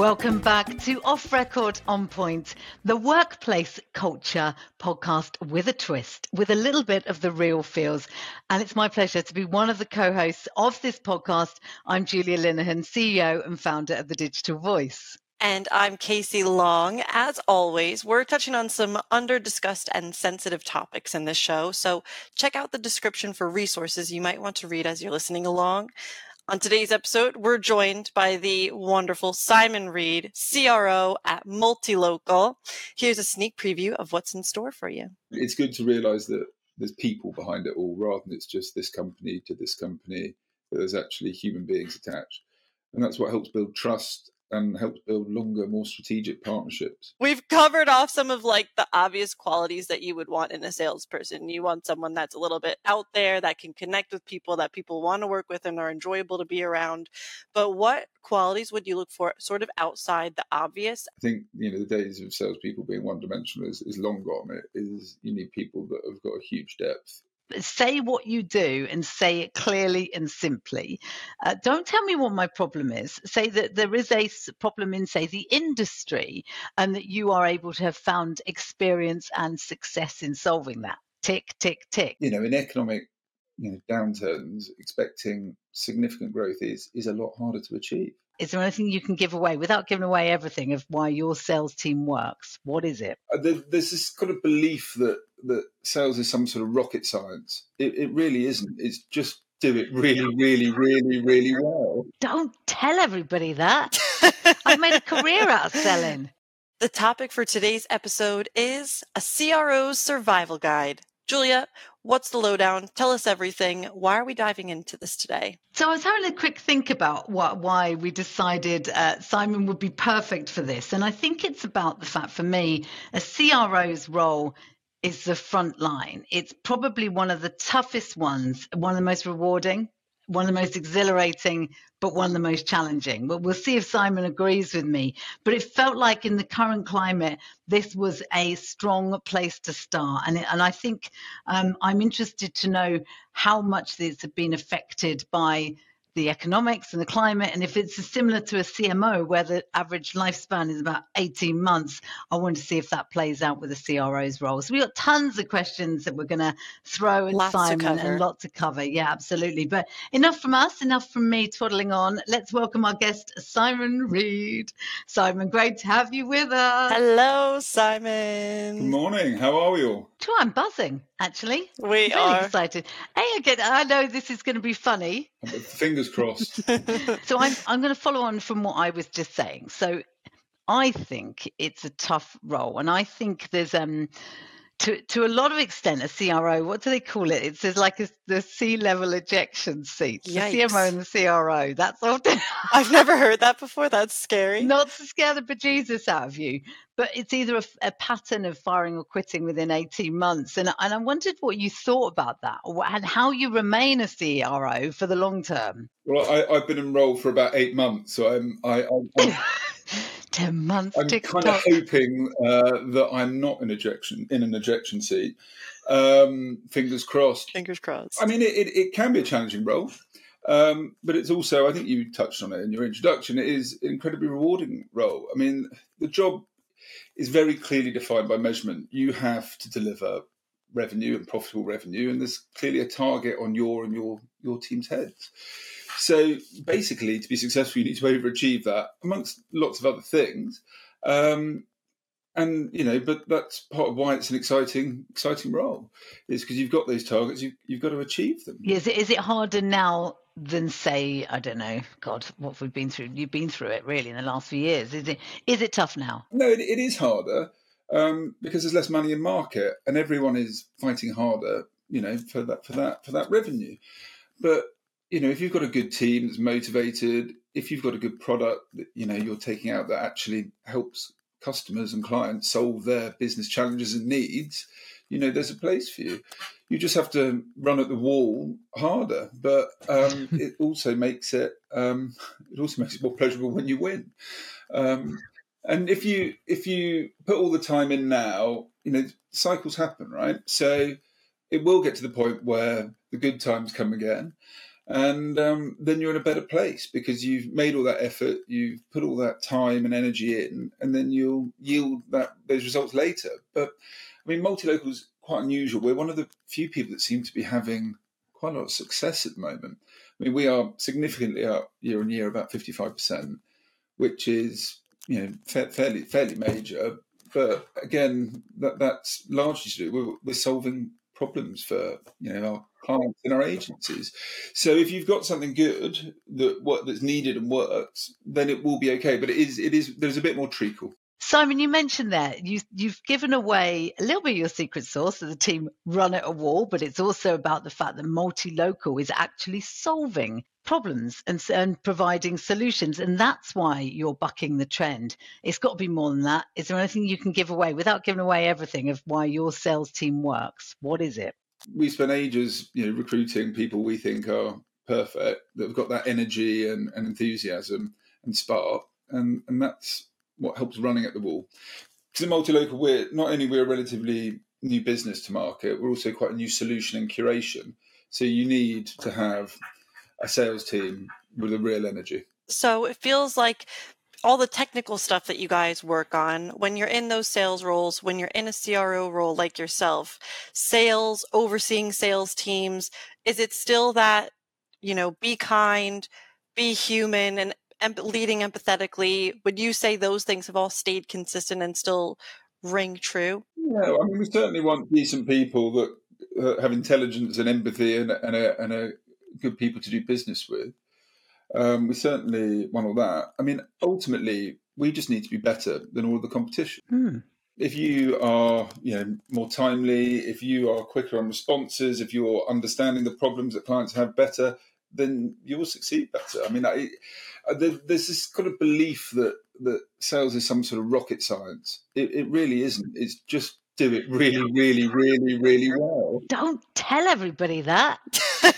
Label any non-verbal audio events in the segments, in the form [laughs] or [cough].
Welcome back to Off Record On Point, the workplace culture podcast with a twist, with a little bit of the real feels. And it's my pleasure to be one of the co hosts of this podcast. I'm Julia Linehan, CEO and founder of The Digital Voice. And I'm Kasey Long. As always, we're touching on some under discussed and sensitive topics in this show. So check out the description for resources you might want to read as you're listening along. On today's episode, we're joined by the wonderful Simon Reed, CRO at Multilocal. Here's a sneak preview of what's in store for you. It's good to realize that there's people behind it all rather than it's just this company to this company, that there's actually human beings attached. And that's what helps build trust and helps build longer, more strategic partnerships. We've covered off some of like the obvious qualities that you would want in a salesperson. You want someone that's a little bit out there, that can connect with people, that people want to work with and are enjoyable to be around. But what qualities would you look for sort of outside the obvious? I think, you know, the days of salespeople being one dimensional is, is long gone. It is you need people that have got a huge depth say what you do and say it clearly and simply. Uh, don't tell me what my problem is. Say that there is a problem in, say, the industry, and that you are able to have found experience and success in solving that. Tick, tick, tick. You know, in economic you know, downturns, expecting significant growth is is a lot harder to achieve. Is there anything you can give away without giving away everything of why your sales team works? What is it? Uh, there's this kind of belief that that sales is some sort of rocket science. It, it really isn't. It's just do it really, really, really, really well. Don't tell everybody that. I've made a career out of selling. [laughs] The topic for today's episode is a CRO's survival guide. Julia, what's the lowdown? Tell us everything. Why are we diving into this today? So I was having a quick think about what, why we decided uh, Simon would be perfect for this. And I think it's about the fact for me, a CRO's role is the front line. It's probably one of the toughest ones, one of the most rewarding, one of the most exhilarating, but one of the most challenging. But we'll see if Simon agrees with me. But it felt like in the current climate, this was a strong place to start. And, it, and I think um, I'm interested to know how much this has been affected by the economics and the climate. And if it's similar to a CMO where the average lifespan is about 18 months, I want to see if that plays out with the CRO's role. So we've got tons of questions that we're going to throw at lots Simon and lots to cover. Yeah, absolutely. But enough from us, enough from me twaddling on. Let's welcome our guest, Simon Reed. Simon, great to have you with us. Hello, Simon. Good morning. How are we all? I'm buzzing, actually. We really are. excited. Hey, again, I know this is going to be funny. Fingers crossed. [laughs] [laughs] so I'm, I'm going to follow on from what I was just saying. So I think it's a tough role. And I think there's um to to a lot of extent a CRO. What do they call it? It's like a, the C level ejection seat. The CMO and the CRO. That's all. [laughs] I've never heard that before. That's scary. Not to scare the bejesus out of you, but it's either a, a, pattern of firing or quitting within 18 months. And and I wondered what you thought about that, and how you remain a CRO for the long term. Well, I, have been enrolled for about eight months, so I'm I. I'm, [laughs] 10 months. I'm kind of hoping uh, that I'm not in ejection in an ejection seat. Um, fingers crossed. Fingers crossed. I mean, it, it, it can be a challenging role, um, but it's also, I think you touched on it in your introduction, it is an incredibly rewarding role. I mean, the job is very clearly defined by measurement. You have to deliver revenue and profitable revenue, and there's clearly a target on your and your your team's heads. So basically, to be successful, you need to overachieve that, amongst lots of other things. Um, and you know, but that's part of why it's an exciting, exciting role, is because you've got those targets, you, you've got to achieve them. It, is it harder now than say, I don't know, God, what we've been through? You've been through it really in the last few years. Is it is it tough now? No, it, it is harder um, because there's less money in market, and everyone is fighting harder, you know, for that for that for that revenue. But you know, if you've got a good team that's motivated, if you've got a good product that you know you're taking out that actually helps customers and clients solve their business challenges and needs, you know, there's a place for you. You just have to run at the wall harder, but um, [laughs] it also makes it um, [laughs] it also makes it more pleasurable when you win. Um, and if you if you put all the time in now, you know, cycles happen, right? So it will get to the point where the good times come again and um, then you're in a better place because you've made all that effort, you've put all that time and energy in, and then you'll yield that those results later. But I mean, Multilocal is quite unusual. We're one of the few people that seem to be having quite a lot of success at the moment. I mean, we are significantly up year on year, about fifty-five percent, which is you know fa- fairly fairly major. But again, that that's largely to do we're, we're solving problems for you know our clients and our agencies. So if you've got something good that what that's needed and works, then it will be okay. But it is it is there's a bit more treacle. Simon, you mentioned that you you've given away a little bit of your secret sauce that the team run at a wall, but it's also about the fact that Multilocal is actually solving problems and, and providing solutions, and that's why you're bucking the trend. It's got to be more than that. Is there anything you can give away without giving away everything of why your sales team works? What is it? We spend ages, you know, recruiting people we think are perfect that have got that energy and, and enthusiasm and spark, and and that's what helps running at the wall. Because in Multilocal, we're not only we're a relatively new business to market, we're also quite a new solution and curation. So you need to have a sales team with a real energy. So it feels like all the technical stuff that you guys work on when you're in those sales roles, when you're in a CRO role like yourself, sales, overseeing sales teams, is it still that, you know, be kind, be human and leading empathetically, would you say those things have all stayed consistent and still ring true? Yeah, I mean, we certainly want decent people that uh, have intelligence and empathy and, and, a, and a good people to do business with. Um, we certainly want all that. I mean, ultimately, we just need to be better than all of the competition. Mm. If you are, you know, more timely, if you are quicker on responses, if you're understanding the problems that clients have better, then you will succeed better. I mean, I, there's this kind of belief that that sales is some sort of rocket science. It, it really isn't. It's just do it really, really, really, really well. Don't tell everybody that.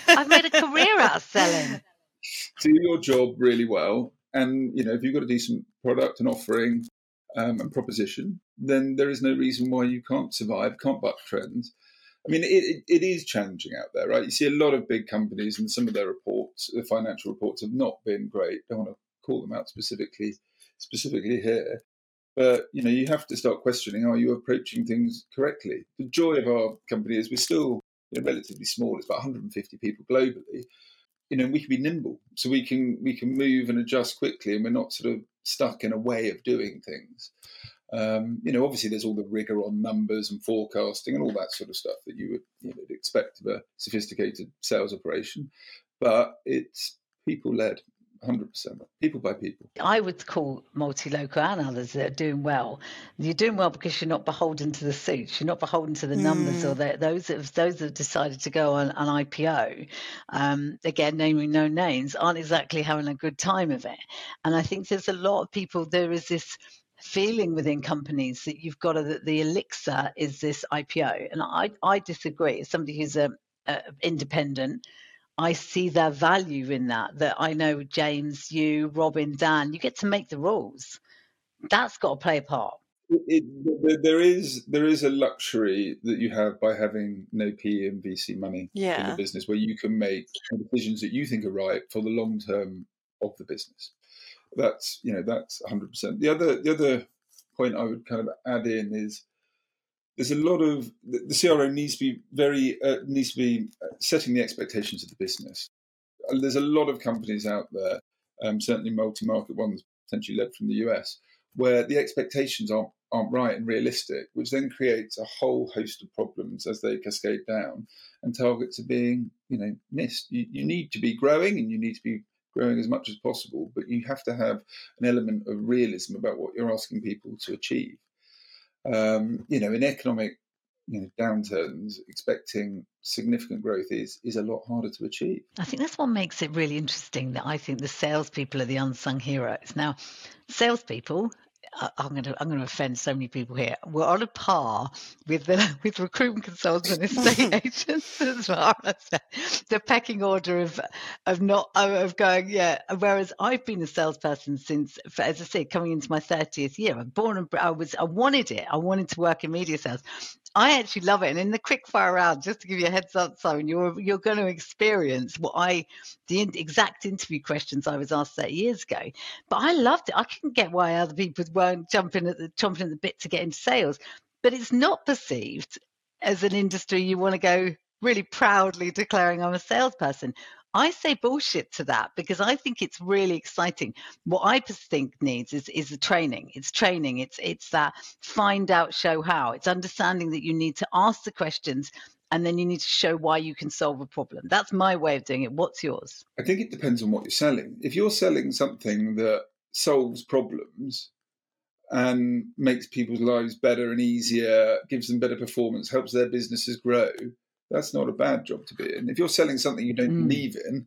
I've made a career out of selling. Do your job really well, and you know if you've got a decent product and offering um, and proposition, then there is no reason why you can't survive, can't buck trends. I mean, it, it is challenging out there, right? You see a lot of big companies, and some of their reports, the financial reports, have not been great. Don't want to call them out specifically, specifically here, but you know, you have to start questioning: Are you approaching things correctly? The joy of our company is we're still you know, relatively small. It's about 150 people globally. You know, we can be nimble, so we can we can move and adjust quickly, and we're not sort of stuck in a way of doing things. Um, you know, obviously there's all the rigor on numbers and forecasting and all that sort of stuff that you would you know, expect of a sophisticated sales operation, but it's people led. 100% people by people i would call Multilocal and others that are doing well you're doing well because you're not beholden to the suits you're not beholden to the numbers mm. or the, those that have, those that have decided to go on an ipo um, again naming no names aren't exactly having a good time of it and i think there's a lot of people there is this feeling within companies that you've got to, that the elixir is this IPO. And I, I disagree. As somebody who's a, a independent, I see their value in that. That I know James, you, Robin, Dan, you get to make the rules. That's got to play a part. It, it, there is there is a luxury that you have by having no PE and VC money yeah. in the business, where you can make decisions that you think are right for the long term of the business that's you know that's 100%. The other the other point I would kind of add in is there's a lot of the CRO needs to be very uh, needs to be uh, setting the expectations of the business. There's a lot of companies out there, um, certainly multi-market ones potentially led from the US, where the expectations aren't aren't right and realistic, which then creates a whole host of problems as they cascade down, and targets are being you know missed. You, you need to be growing and you need to be growing as much as possible, but you have to have an element of realism about what you're asking people to achieve. Um, you know, in economic you know, downturns, expecting significant growth is is a lot harder to achieve. I think that's what makes it really interesting. That I think the salespeople are the unsung heroes. Now, salespeople I'm going to I'm going to offend so many people here. We're on a par with the [laughs] with recruitment consultants and estate [laughs] agents [laughs] as far as the pecking order of of not of going yeah. Whereas I've been a salesperson since, as I said, coming into my thirtieth year. I'm born and I was I wanted it. I wanted to work in media sales. I actually love it. And in the quick fire round, just to give you a heads up, Simon, you're you're going to experience what I the exact interview questions I was asked 30 years ago. But I loved it. I couldn't get why other people weren't jumping at the chomping at the bit to get into sales. But it's not perceived as an industry you want to go really proudly declaring I'm a salesperson. I say bullshit to that because I think it's really exciting. What I think needs is is the training. It's training. It's it's that find out, show how. It's understanding that you need to ask the questions and then you need to show why you can solve a problem. That's my way of doing it. What's yours? I think it depends on what you're selling. If you're selling something that solves problems and makes people's lives better and easier, gives them better performance, helps their businesses grow, that's not a bad job to be in. If you're selling something you don't mm. believe in,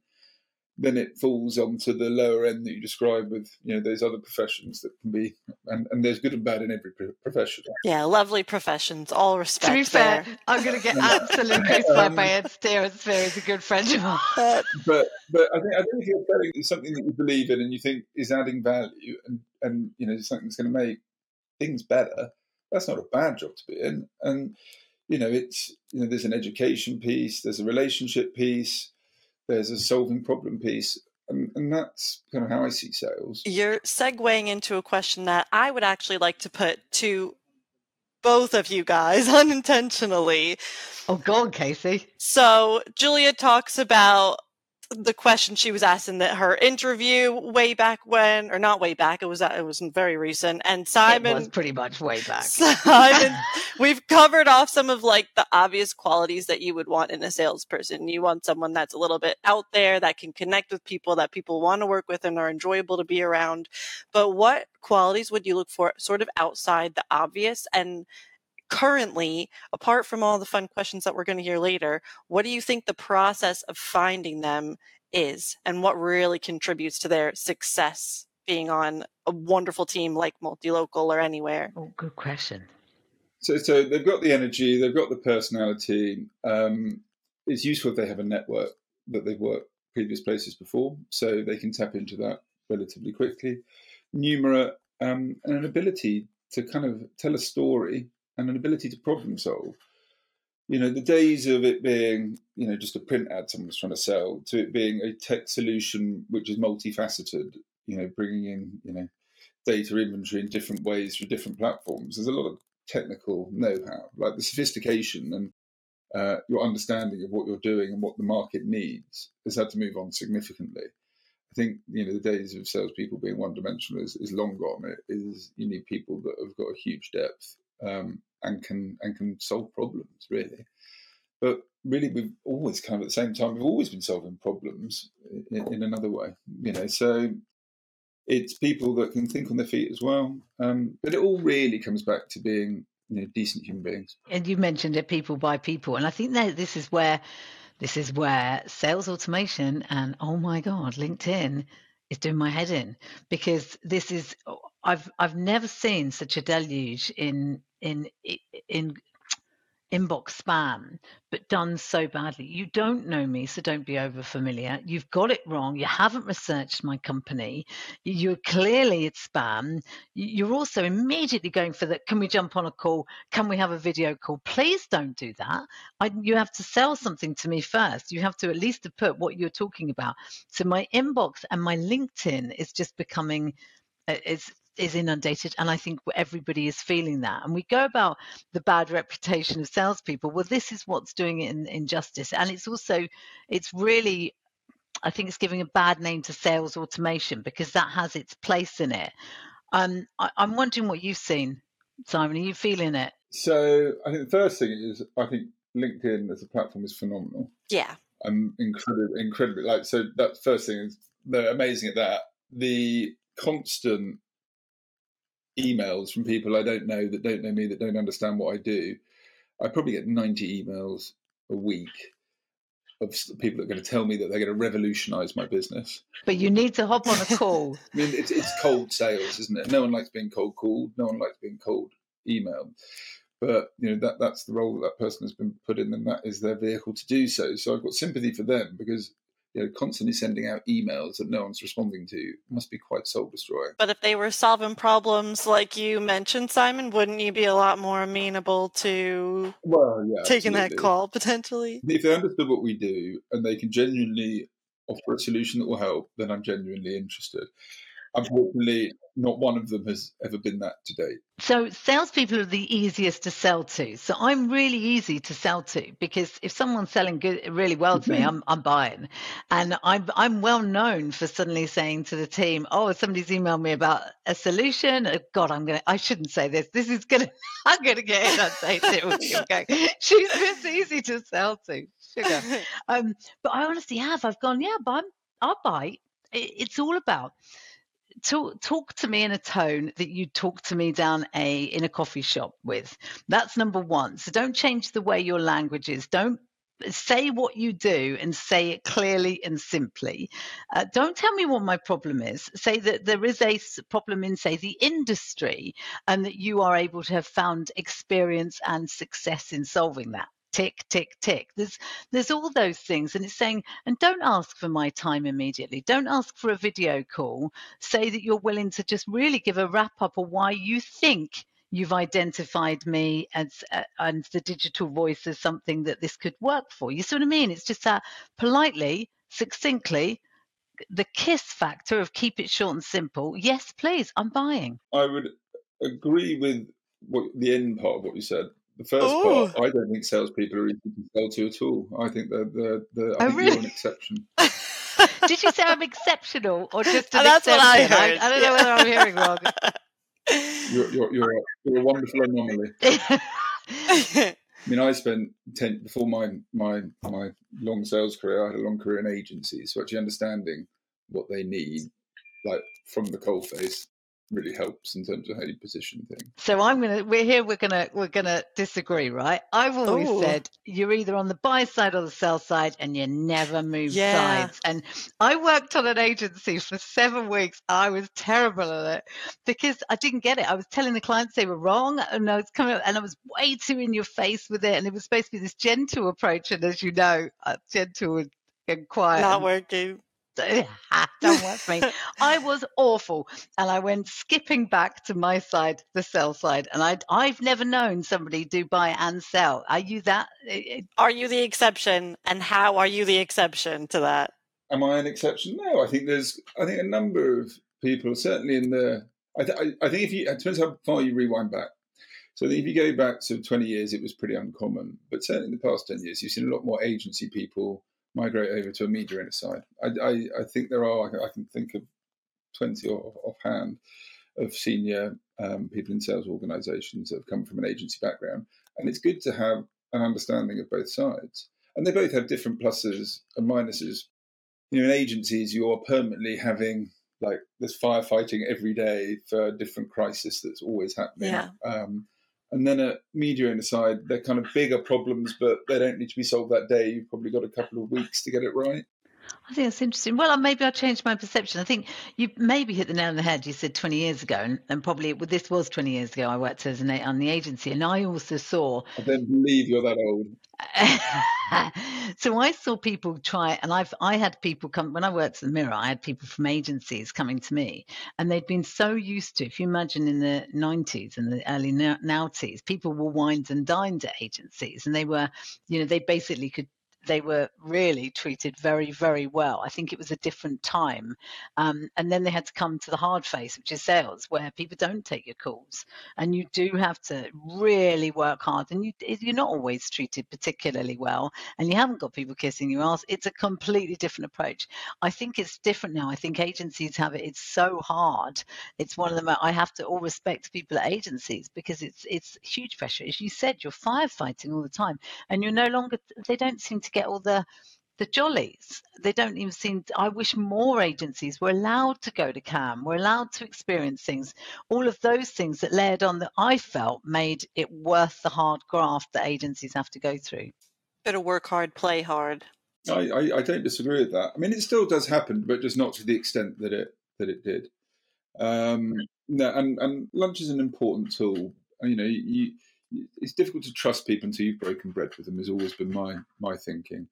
then it falls onto the lower end that you describe with you know those other professions that can be and, and there's good and bad in every profession yeah lovely professions all respect to be fair there. i'm going to get absolutely crucified um, by ed steer Steer is a good friend of mine but but i think i think if you're selling something that you believe in and you think is adding value and and you know something that's going to make things better that's not a bad job to be in and you know, it's you know, there's an education piece, there's a relationship piece, there's a solving problem piece, and, and that's kind of how I see sales. You're segueing into a question that I would actually like to put to both of you guys [laughs] unintentionally. Oh, God, Kasey. So Julia talks about the question she was asked in the, her interview way back when, or not way back. It was uh, it was very recent. And Simon it was pretty much way back. [laughs] Simon, we've covered off some of like the obvious qualities that you would want in a salesperson. You want someone that's a little bit out there, that can connect with people, that people want to work with, and are enjoyable to be around. But what qualities would you look for, sort of outside the obvious, and currently, apart from all the fun questions that we're going to hear later, what do you think the process of finding them is and what really contributes to their success being on a wonderful team like Multilocal or anywhere? Oh, good question. So, so they've got the energy, they've got the personality. Um, it's useful if they have a network that they've worked previous places before, so they can tap into that relatively quickly. Numerate um, and an ability to kind of tell a story and an ability to problem solve. You know, the days of it being, you know, just a print ad someone's trying to sell to it being a tech solution which is multifaceted, you know, bringing in, you know, data inventory in different ways through different platforms. There's a lot of technical know-how, like the sophistication and uh, your understanding of what you're doing and what the market needs has had to move on significantly. I think you know the days of salespeople being one-dimensional is, is long gone. It is you need people that have got a huge depth um, and can and can solve problems really. But really, we've always kind of at the same time we've always been solving problems in, in another way, you know. So it's people that can think on their feet as well. Um, but it all really comes back to being you know, decent human beings. And you mentioned it, people by people, and I think that this is where this is where sales automation and oh my god, LinkedIn is doing my head in because this is I've I've never seen such a deluge in in in inbox spam, but done so badly. You don't know me, so don't be over familiar. You've got it wrong. You haven't researched my company. You're clearly it's spam. You're also immediately going for the can we jump on a call? Can we have a video call? Please don't do that. I, you have to sell something to me first. You have to at least put what you're talking about. So my inbox and my LinkedIn is just becoming it's is inundated, and I think everybody is feeling that. And we go about the bad reputation of salespeople. Well, this is what's doing it in injustice, and it's also it's really I think it's giving a bad name to sales automation because that has its place in it. Um, I, am wondering what you've seen, Simon. Are you feeling it? So I think the first thing is I think LinkedIn as a platform is phenomenal. Yeah. I'm incredibly, incredibly like so. That first thing is they're amazing at that. The constant emails from people I don't know that don't know me that don't understand what I do. I probably get 90 emails a week of people that are going to tell me that they're going to revolutionize my business. But you need to hop on a call. [laughs] I mean, it's, it's cold sales, isn't it? No one likes being cold called. No one likes being cold emailed. But you know that that's the role that that person has been put in, and that is their vehicle to do so. So I've got sympathy for them because you know, constantly sending out emails that no one's responding to must be quite soul destroying. But if they were solving problems like you mentioned, Simon, wouldn't you be a lot more amenable to well, yeah, taking absolutely. that call potentially? If they understood what we do and they can genuinely offer a solution that will help, then I'm genuinely interested. Unfortunately, not one of them has ever been that to date. So salespeople are the easiest to sell to. So I'm really easy to sell to because if someone's selling good, really well to me, I'm, I'm buying. And I'm, I'm well known for suddenly saying to the team, oh, somebody's emailed me about a solution. Oh, God, I'm going to, I shouldn't say this. This is going [laughs] to, I'm going to get inundated. Okay. [laughs] She's just easy to sell to. Sugar. [laughs] Um, but I honestly have. I've gone, yeah, but I'm, I'll buy. It's all about talk, talk to me in a tone that you talk to me down a in a coffee shop with. That's number one. So don't change the way your language is. Don't say what you do and say it clearly and simply. Uh, don't tell me what my problem is. Say that there is a problem in say the industry and that you are able to have found experience and success in solving that tick tick tick. There's there's all those things and it's saying and don't ask for my time immediately. Don't ask for a video call. Say that you're willing to just really give a wrap up of why you think you've identified me as uh, and the digital voice as something that this could work for. You see what i mean? It's just that politely succinctly the kiss factor of keep it short and simple yes please i'm buying. I would agree with what the end part of what you said. The first Ooh. part, I don't think salespeople are easy to sell to at all. I think they're, they're, they're I Oh, think really? you're an exception. [laughs] did you say i'm exceptional or just Oh, an that's what I heard. I, don't know whether i'm hearing wrong [laughs] You're, you're, you're, a, you're a wonderful anomaly. [laughs] I mean, I spent ten before my my my long sales career. I had a long career in agencies, so actually understanding what they need, like from the coalface, really helps in terms of how you position things. So I'm gonna we're here we're gonna we're gonna disagree, right? I've always Ooh. said you're either on the buy side or the sell side and you never move Yeah. sides. And I worked on an agency [laughs] for seven weeks. I was terrible at it because I didn't get it. I was telling the clients they were wrong and I was coming up and I was way too in your face with it. And it was supposed to be this gentle approach. And as you know, uh, gentle and, and quiet. Not and working. [laughs] don't work me. I was awful, and I went skipping back to my side, the sell side, and I I've never known somebody do buy and sell. Are you that? eh, Are you the exception? And how are you the exception to that? Am I an exception? No, I think there's. I think a number of people, certainly in the. I, th- I I think if you it depends how far you rewind back. So if you go back to 20 years, it was pretty uncommon. But certainly in the past 10 years, you've seen a lot more agency people migrate over to a media side. I, I, I think there are. I can- think of 20 off, offhand of senior um, people in sales organisations that have come from an agency background, and it's good to have an understanding of both sides. And they both have different pluses and minuses you know, in agencies, you're permanently having like this firefighting every day for a different crisis that's always happening. Yeah. Um, and then at the side, they're kind of bigger problems, but they don't need to be solved that day. You've probably got a couple of weeks to get it right. I think that's interesting. Well, uh, maybe I'll change my perception. I think you maybe hit the nail on the head. You said 20 years ago, and, and probably well, this was 20 years ago. I worked as an on the agency, and I also saw I don't believe you're that old. [laughs] so I saw people try, and I've I had people come when I worked at the Mirror. I had people from agencies coming to me, and they'd been so used to. If you imagine in the '90s and the early noughties, people were wined and dined at agencies, and they were, you know, they basically could. They were really treated very, very well. I think it was a different time. Um, and then they had to come to the hard face, which is sales, where people don't take your calls. And you do have to really work hard. And you you're not always treated particularly well and you haven't got people kissing your ass. It's a completely different approach. I think it's different now. I think agencies have it. It's so hard. It's one of them i have to all respect people at agencies because it's it's huge pressure. As you said you're firefighting all the time and you're no longer they don't seem to get all the the jollies. They don't even seem. To, I wish more agencies were allowed to go to Cannes, were allowed to experience things. All of those things that layered on that I felt made it worth the hard graft that agencies have to go through. Better work hard, play hard. I, I, I don't disagree with that. I mean, it still does happen, but just not to the extent that it that it did. Um, no, and and lunch is an important tool. You know, you, you, it's difficult to trust people until you've broken bread with them. Has always been my my thinking,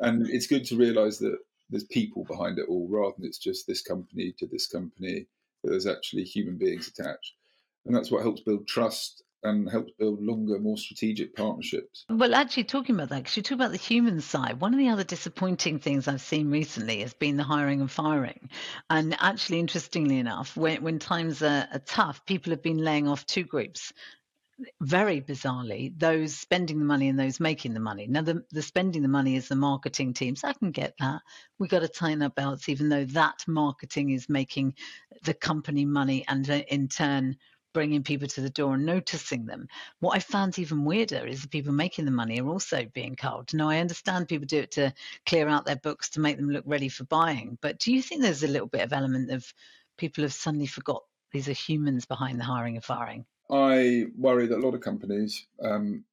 and it's good to realise that there's people behind it all rather than it's just this company to this company. That there's actually human beings attached, and that's what helps build trust and helps build longer, more strategic partnerships. Well, actually, talking about that, because you talk about the human side, one of the other disappointing things I've seen recently has been the hiring and firing. And actually, interestingly enough, when, when times are, are tough, people have been laying off two groups very bizarrely, those spending the money and those making the money. Now, the, the spending the money is the marketing teams. I can get that. We've got to tighten our belts, even though that marketing is making the company money and uh, in turn bringing people to the door and noticing them. What I found even weirder is the people making the money are also being culled. Now, I understand people do it to clear out their books to make them look ready for buying, but do you think there's a little bit of element of people have suddenly forgot these are humans behind the hiring and firing? I worry that a lot of companies, um,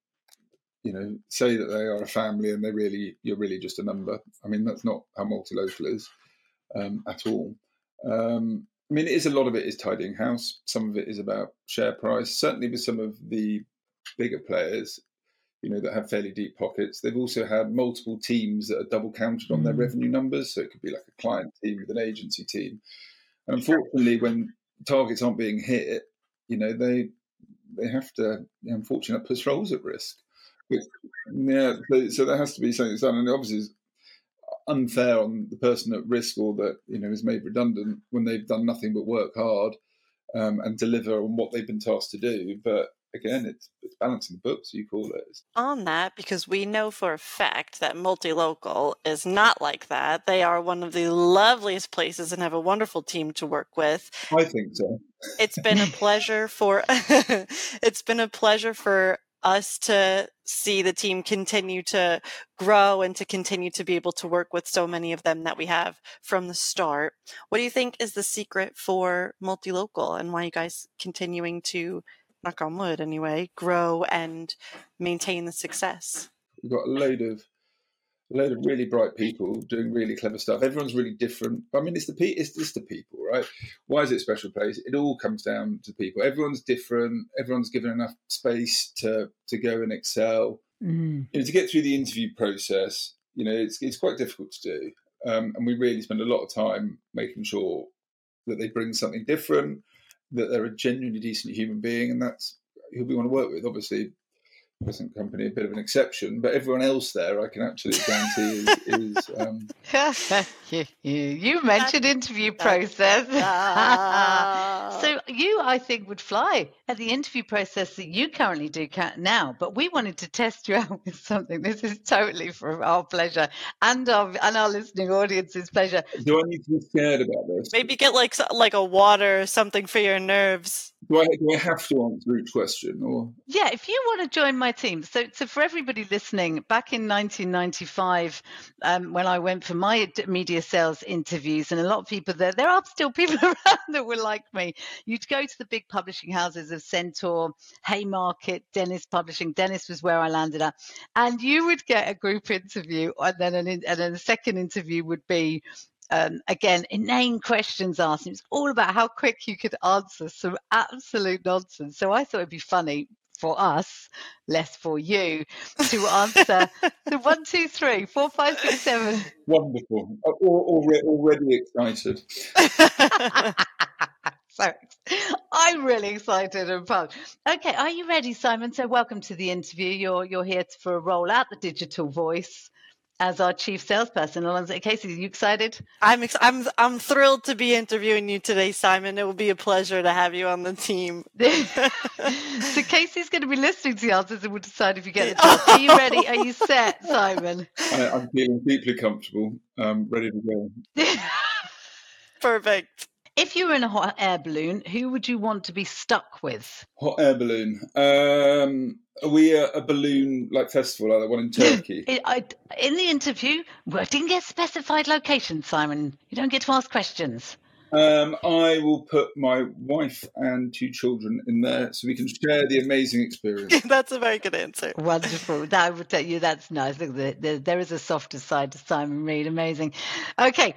you know, say that they are a family and they really you're really just a number. I mean, that's not how Multilocal is um, at all. Um, I mean, it is a lot of it is tidying house. Some of it is about share price. Certainly, with some of the bigger players, you know, that have fairly deep pockets, they've also had multiple teams that are double counted on their mm. revenue numbers. So it could be like a client team with an agency team. And unfortunately, when targets aren't being hit, you know, they they have to, unfortunately, push roles at risk. yeah, so, so, there has to be something done, and obviously it's unfair on the person at risk or that you know is made redundant when they've done nothing but work hard um, and deliver on what they've been tasked to do. But again, it's, it's balancing the books, you call it. On that, because we know for a fact that Multilocal is not like that. They are one of the loveliest places and have a wonderful team to work with. I think so. It's been a [laughs] pleasure for [laughs] it's been a pleasure for us to see the team continue to grow and to continue to be able to work with so many of them that we have from the start. What do you think is the secret for Multilocal and why you guys continuing to knock on wood anyway, grow and maintain the success? We've got a load of a load of really bright people doing really clever stuff. Everyone's really different. I mean, it's the it's just the people, right? Why is it a special place? It all comes down to people. Everyone's different. Everyone's given enough space to to go and excel. Mm. You know, to get through the interview process, you know, it's it's quite difficult to do, um, and we really spend a lot of time making sure that they bring something different, that they're a genuinely decent human being, and that's who we want to work with. Obviously, present company a bit of an exception, but everyone else there, I can absolutely guarantee is. [laughs] is um... [laughs] you, mentioned interview process, [laughs] so you, I think, would fly at the interview process that you currently do now. But we wanted to test you out with something. This is totally for our pleasure and our and our listening audience's pleasure. Do I need to be scared about this? Maybe get like like a water, or something for your nerves. Do I, do I have to answer each question, or yeah? If you want to join my team, so so for everybody listening, back in 1995, um, when I went for my media sales interviews, and a lot of people there, there are still people [laughs] around that were like me. You'd go to the big publishing houses of Centaur, Haymarket, Dennis Publishing. Dennis was where I landed at, and you would get a group interview, and then an, and then the second interview would be um, again, inane questions asked. It was all about how quick you could answer some absolute nonsense. So I thought it'd be funny for us, less for you, to answer the [laughs] one, two, three, four, five, six, seven. Wonderful. Already, already excited. [laughs] so I'm really excited and pumped. Okay, are you ready, Simon? So welcome to the interview. You're you're here for a roll out the digital voice as our chief salesperson. Alonso Kasey, are you excited? I'm ex- I'm I'm thrilled to be interviewing you today, Simon. It will be a pleasure to have you on the team. [laughs] [laughs] so Kasey's going to be listening to the answers and we'll decide if you get the job. [laughs] Are you ready? Are you set, Simon? I, am feeling deeply comfortable. i um, ready to go. Perfect. If you were in a hot air balloon, who would you want to be stuck with? Hot air balloon. Um, are we a, a balloon like festival like the one in [laughs] Turkey? It, I, in the interview, I didn't get specified location, Simon. You don't get to ask questions. Um, I will put my wife and two children in there so we can share the amazing experience. [laughs] that's a very good answer. Wonderful. I would tell you that's nice. There is a softer side to Simon Reed. Amazing. Okay.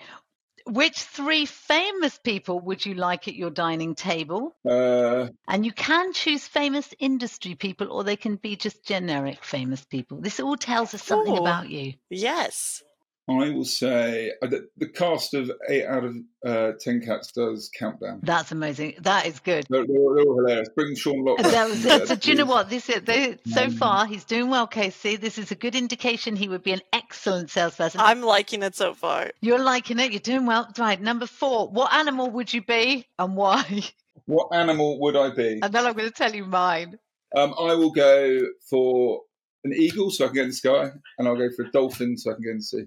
Which three famous people would you like at your dining table? Uh, and you can choose famous industry people, or they can be just generic famous people. This all tells us something ooh, about you. Yes. I will say uh, the, the cast of eight out of uh, ten cats does countdown. That's amazing. That is good. They're, they're, they're all hilarious. Bring Sean Lock. That was Yeah, it. So do you know what? This is they, so Mm. far he's doing well, Kasey. This is a good indication he would be an excellent salesperson. I'm liking it so far. You're liking it. You're doing well. Right. Number four. What animal would you be and why? [laughs] What animal would I be? And then I'm going to tell you mine. Um, I will go for an eagle so I can get in the sky, and I'll go for a dolphin so I can get in the sea.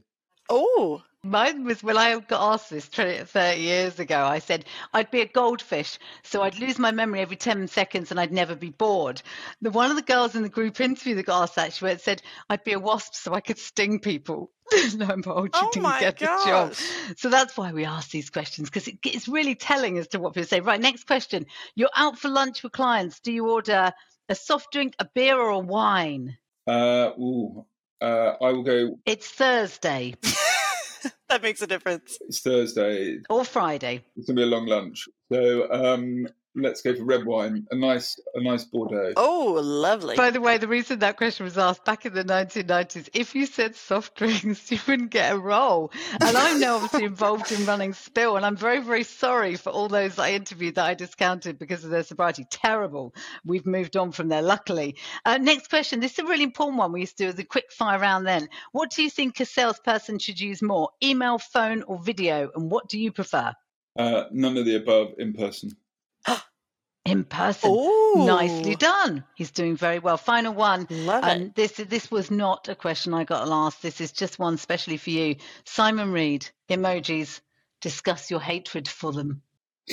Oh, Mine was when I got asked this 20 30 years ago. I said I'd be a goldfish, so I'd lose my memory every 10 seconds and I'd never be bored. The one of the girls in the group interview that got asked that, she went- said I'd be a wasp so I could sting people. Lo and behold, she Oh didn't my get the job. gosh. So that's why we ask these questions because it, it's really telling as to what people say. Right, next question. You're out for lunch with clients. Do you order a soft drink, a beer, or a wine? Uh, ooh, uh, I will go. It's Thursday [laughs] that makes a difference. It's Thursday. or Friday. It's gonna be a long lunch, so um, let's go for red wine. A nice, a nice Bordeaux. Oh, lovely. By the way, the reason that question was asked back in the 1990s, if you said soft [laughs] drinks, you wouldn't get a role. And I'm now obviously [laughs] involved in running Spill, and I'm very, very sorry for all those I interviewed that I discounted because of their sobriety. Terrible. We've moved on from there, luckily. Uh, next question. This is a really important one we used to do the quick fire round then. What do you think a salesperson should use more, email, phone, or video? And what do you prefer? Uh, none of the above in person. In person. Oh, Nicely done. He's doing very well. Final one. Love it. And this this was not a question I got last. This is just one specially for you. Simon Reed, emojis. Discuss your hatred for them. [laughs]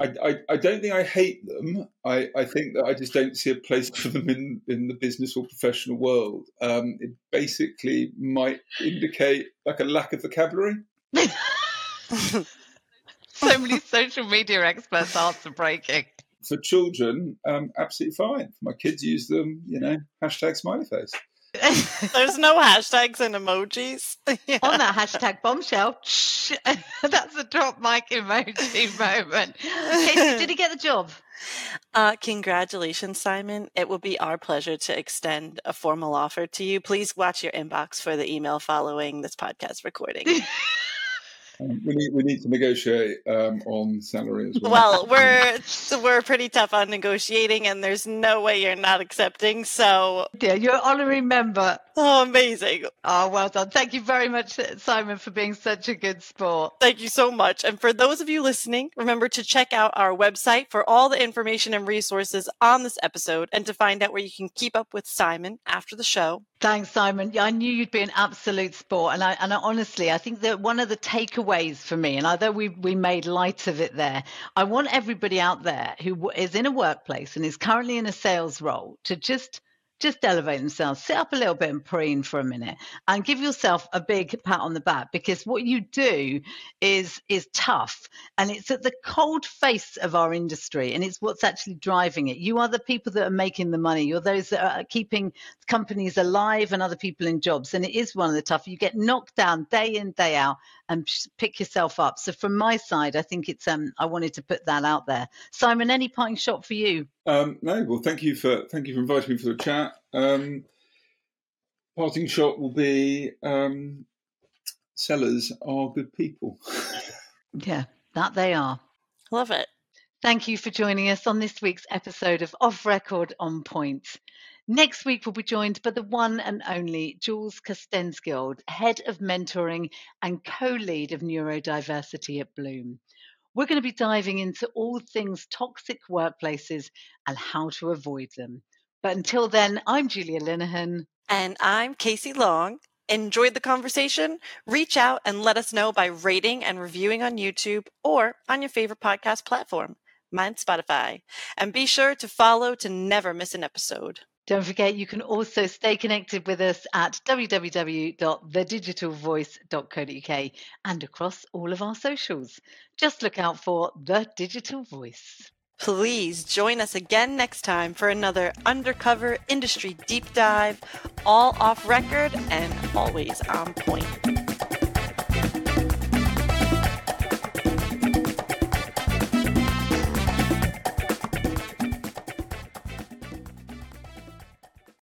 I, I, I don't think I hate them. I, I think that I just don't see a place for them in, in the business or professional world. Um, it basically might indicate like a lack of vocabulary. [laughs] [laughs] so many social media experts answer breaking. For children, um, absolutely fine. My kids use them, you know, hashtag smiley face. [laughs] There's no hashtags and emojis. Yeah. [laughs] On that hashtag bombshell, shh, [laughs] that's a drop mic emoji moment. Kasey, did he get the job? Uh, congratulations, Simon. It will be our pleasure to extend a formal offer to you. Please watch your inbox for the email following this podcast recording. Um, we need we need to negotiate um, on salary as well. well, [laughs] we're we're pretty tough on negotiating, and there's no way you're not accepting. So, Yeah, you're an honorary member. oh, amazing! Oh, well done. Thank you very much, Simon, for being such a good sport. Thank you so much. And for those of you listening, remember to check out our website for all the information and resources on this episode, and to find out where you can keep up with Simon after the show. Thanks, Simon. Yeah, I knew you'd be an absolute sport, and I and I, honestly, I think that one of the takeaways for me, and although we we made light of it there, I want everybody out there who is in a workplace and is currently in a sales role to just just elevate themselves, sit up a little bit and preen for a minute, and give yourself a big pat on the back because what you do is is tough, and it's at the cold face of our industry, and it's what's actually driving it. You are the people that are making the money. You're those that are keeping companies alive and other people in jobs. And it is one of the tough. You get knocked down day in, day out and pick yourself up. So from my side, I think it's um I wanted to put that out there. Simon, any parting shot for you? Um, no, well, thank you for thank you for inviting me for the chat. Um, parting shot will be um, sellers are good people. [laughs] Yeah, that they are. Love it. Thank you for joining us on this week's episode of Off Record on Point. Next week, we'll be joined by the one and only Jules Costenskild, Head of Mentoring and co lead of Neurodiversity at Bloom. We're going to be diving into all things toxic workplaces and how to avoid them. But until then, I'm Julia Linehan. And I'm Kasey Long. Enjoyed the conversation? Reach out and let us know by rating and reviewing on YouTube or on your favorite podcast platform, mine Spotify. And be sure to follow to never miss an episode. Don't forget, you can also stay connected with us at www.thedigitalvoice.co.uk and across all of our socials. Just look out for The Digital Voice. Please join us again next time for another undercover industry deep dive, all off record and always on point.